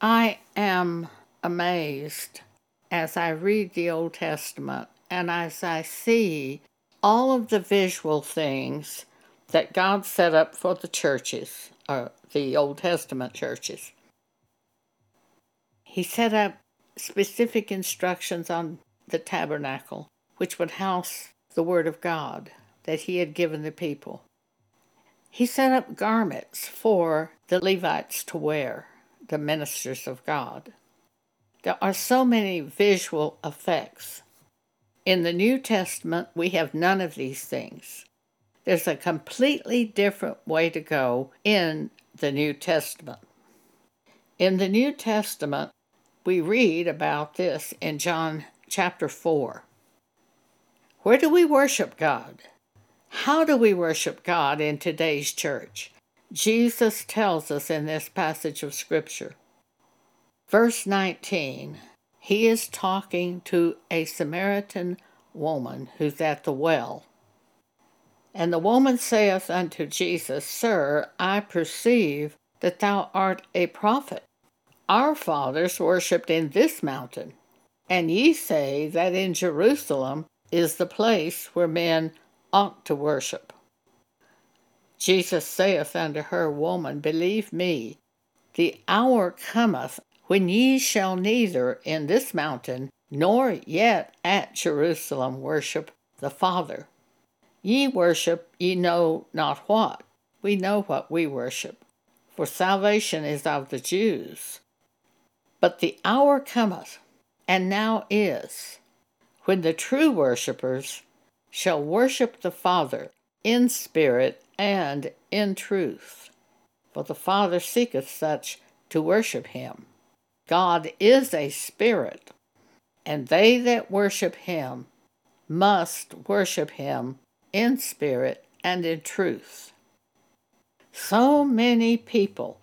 I am amazed as I read the Old Testament and as I see all of the visual things that God set up for the churches, or the Old Testament churches. He set up specific instructions on the tabernacle, which would house the Word of God that He had given the people. He set up garments for the Levites to wear, the ministers of God. There are so many visual effects. In the New Testament, we have none of these things. There's a completely different way to go in the New Testament. In the New Testament, we read about this in John chapter 4. Where do we worship God? How do we worship God in today's church? Jesus tells us in this passage of Scripture. Verse 19, he is talking to a Samaritan woman who's at the well. And the woman saith unto Jesus, Sir, I perceive that thou art a prophet. Our fathers worshipped in this mountain, and ye say that in Jerusalem is the place where men ought to worship. Jesus saith unto her, Woman, believe me, the hour cometh when ye shall neither in this mountain nor yet at Jerusalem worship the Father. Ye worship ye know not what. We know what we worship, for salvation is of the Jews. But the hour cometh, and now is, when the true worshippers shall worship the Father in spirit and in truth. For the Father seeketh such to worship him. God is a spirit, and they that worship him must worship him in spirit and in truth. So many people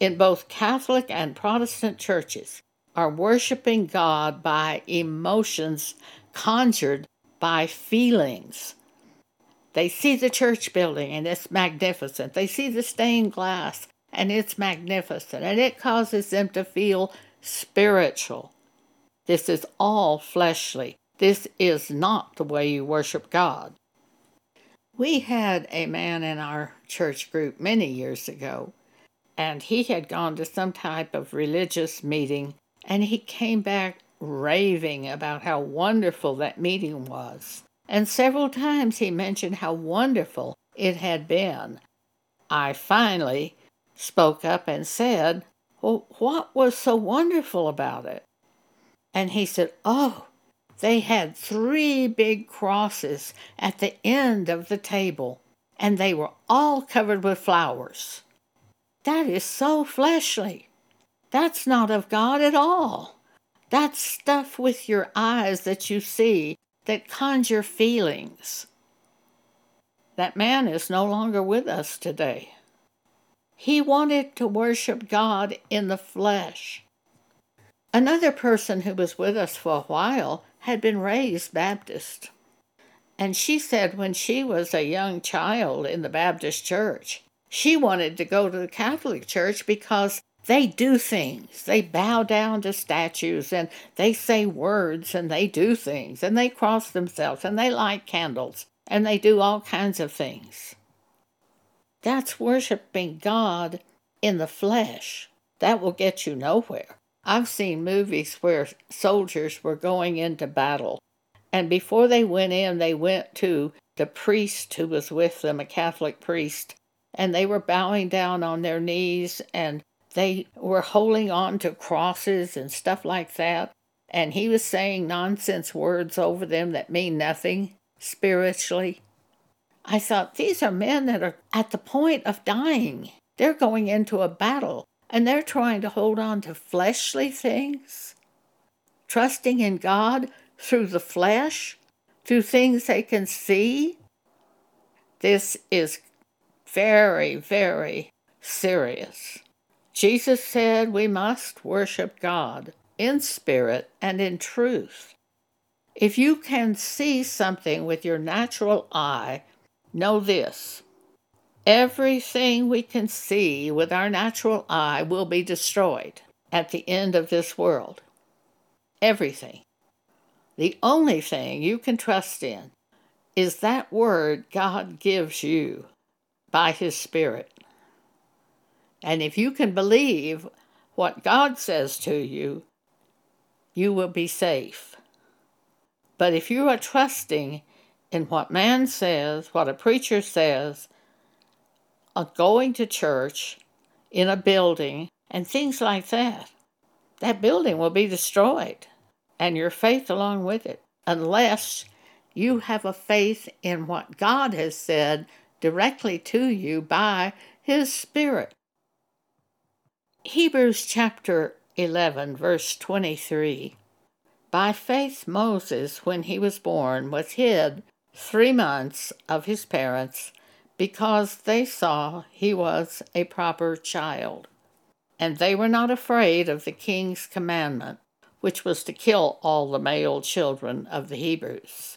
in both Catholic and Protestant churches are worshiping God by emotions conjured by feelings. They see the church building and it's magnificent. They see the stained glass and it's magnificent and it causes them to feel spiritual. This is all fleshly. This is not the way you worship God. We had a man in our church group many years ago, and he had gone to some type of religious meeting, and he came back raving about how wonderful that meeting was. And several times he mentioned how wonderful it had been. I finally spoke up and said, Well, what was so wonderful about it? And he said, Oh, they had three big crosses at the end of the table, and they were all covered with flowers. That is so fleshly. That's not of God at all. That's stuff with your eyes that you see that conjure feelings. That man is no longer with us today. He wanted to worship God in the flesh. Another person who was with us for a while had been raised Baptist. And she said when she was a young child in the Baptist church, she wanted to go to the Catholic Church because they do things. They bow down to statues and they say words and they do things and they cross themselves and they light candles and they do all kinds of things. That's worshiping God in the flesh. That will get you nowhere. I've seen movies where soldiers were going into battle, and before they went in, they went to the priest who was with them, a Catholic priest, and they were bowing down on their knees and they were holding on to crosses and stuff like that. And he was saying nonsense words over them that mean nothing spiritually. I thought, these are men that are at the point of dying. They're going into a battle and they're trying to hold on to fleshly things, trusting in God through the flesh, through things they can see. This is very, very serious. Jesus said we must worship God in spirit and in truth. If you can see something with your natural eye, know this everything we can see with our natural eye will be destroyed. at the end of this world. Everything. The only thing you can trust in is that word God gives you by His Spirit. And if you can believe what God says to you, you will be safe. But if you are trusting in what man says, what a preacher says, of going to church in a building and things like that, that building will be destroyed and your faith along with it, unless you have a faith in what God has said directly to you by His Spirit. Hebrews chapter 11, verse 23. By faith, Moses, when he was born, was hid three months of his parents because they saw he was a proper child. And they were not afraid of the king's commandment, which was to kill all the male children of the Hebrews.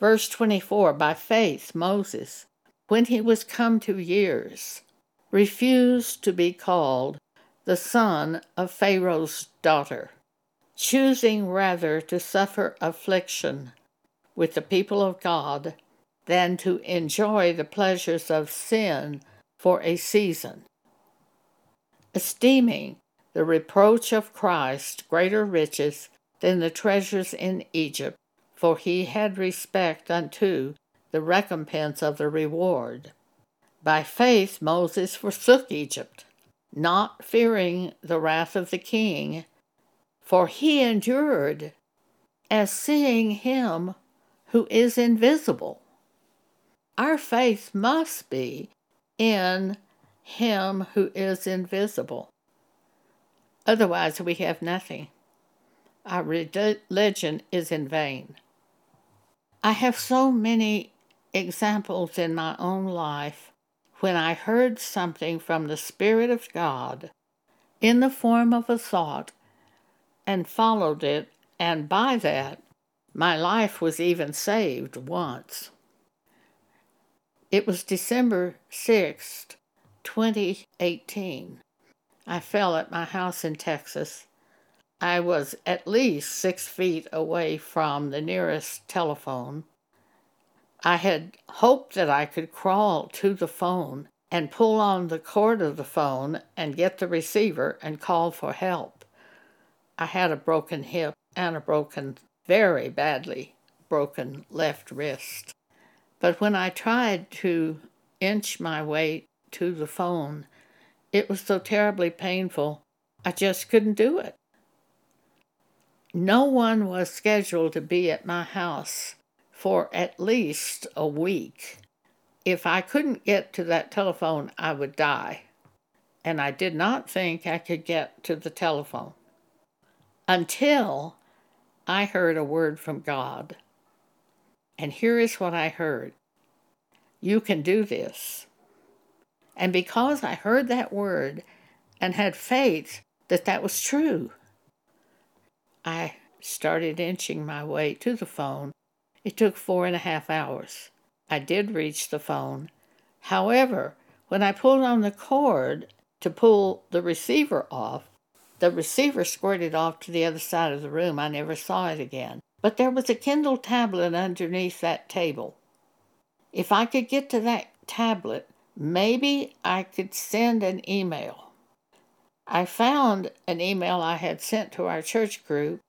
Verse 24 By faith, Moses, when he was come to years, refused to be called the son of Pharaoh's daughter, choosing rather to suffer affliction with the people of God than to enjoy the pleasures of sin for a season, esteeming the reproach of Christ greater riches than the treasures in Egypt, for he had respect unto the recompense of the reward. By faith Moses forsook Egypt, not fearing the wrath of the king, for he endured as seeing him who is invisible. Our faith must be in him who is invisible. Otherwise, we have nothing. Our religion is in vain. I have so many examples in my own life when I heard something from the Spirit of God in the form of a thought and followed it, and by that, my life was even saved once. It was December 6th, 2018. I fell at my house in Texas. I was at least six feet away from the nearest telephone. I had hoped that I could crawl to the phone and pull on the cord of the phone and get the receiver and call for help. I had a broken hip and a broken, very badly broken left wrist. But when I tried to inch my way to the phone, it was so terribly painful, I just couldn't do it. No one was scheduled to be at my house for at least a week. If I couldn't get to that telephone, I would die. And I did not think I could get to the telephone until I heard a word from God. And here is what I heard You can do this. And because I heard that word and had faith that that was true, I started inching my way to the phone. It took four and a half hours. I did reach the phone. However, when I pulled on the cord to pull the receiver off, the receiver squirted off to the other side of the room. I never saw it again. But there was a Kindle tablet underneath that table. If I could get to that tablet, maybe I could send an email. I found an email I had sent to our church group,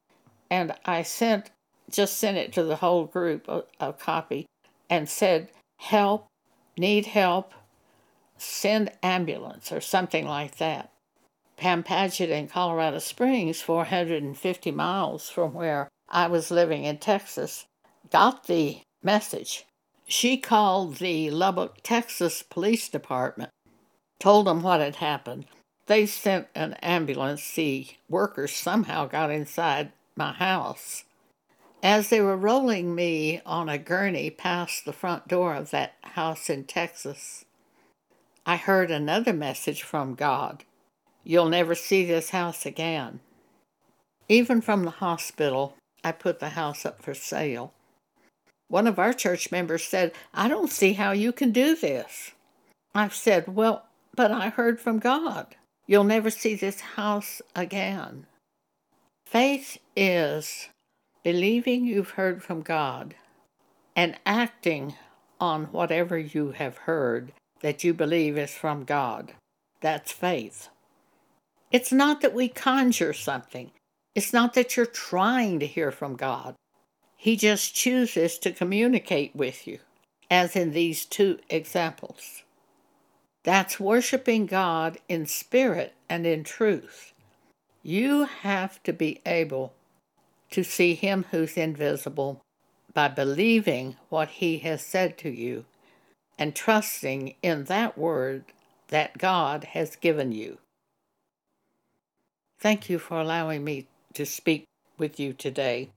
and I sent just sent it to the whole group a, a copy and said, "Help, need help, send ambulance" or something like that. Pam Paget in Colorado Springs, 450 miles from where I was living in Texas, got the message she called the Lubbock, Texas Police Department, told them what had happened. They sent an ambulance. The workers somehow got inside my house. As they were rolling me on a gurney past the front door of that house in Texas, I heard another message from God You'll never see this house again. Even from the hospital, I put the house up for sale. One of our church members said, I don't see how you can do this. I've said, Well, but I heard from God. you'll never see this house again. Faith is believing you've heard from God and acting on whatever you have heard that you believe is from God. That's faith. It's not that we conjure something. It's not that you're trying to hear from God. He just chooses to communicate with you, as in these two examples. That's worshiping God in spirit and in truth. You have to be able to see Him who's invisible by believing what He has said to you and trusting in that word that God has given you. Thank you for allowing me to speak with you today.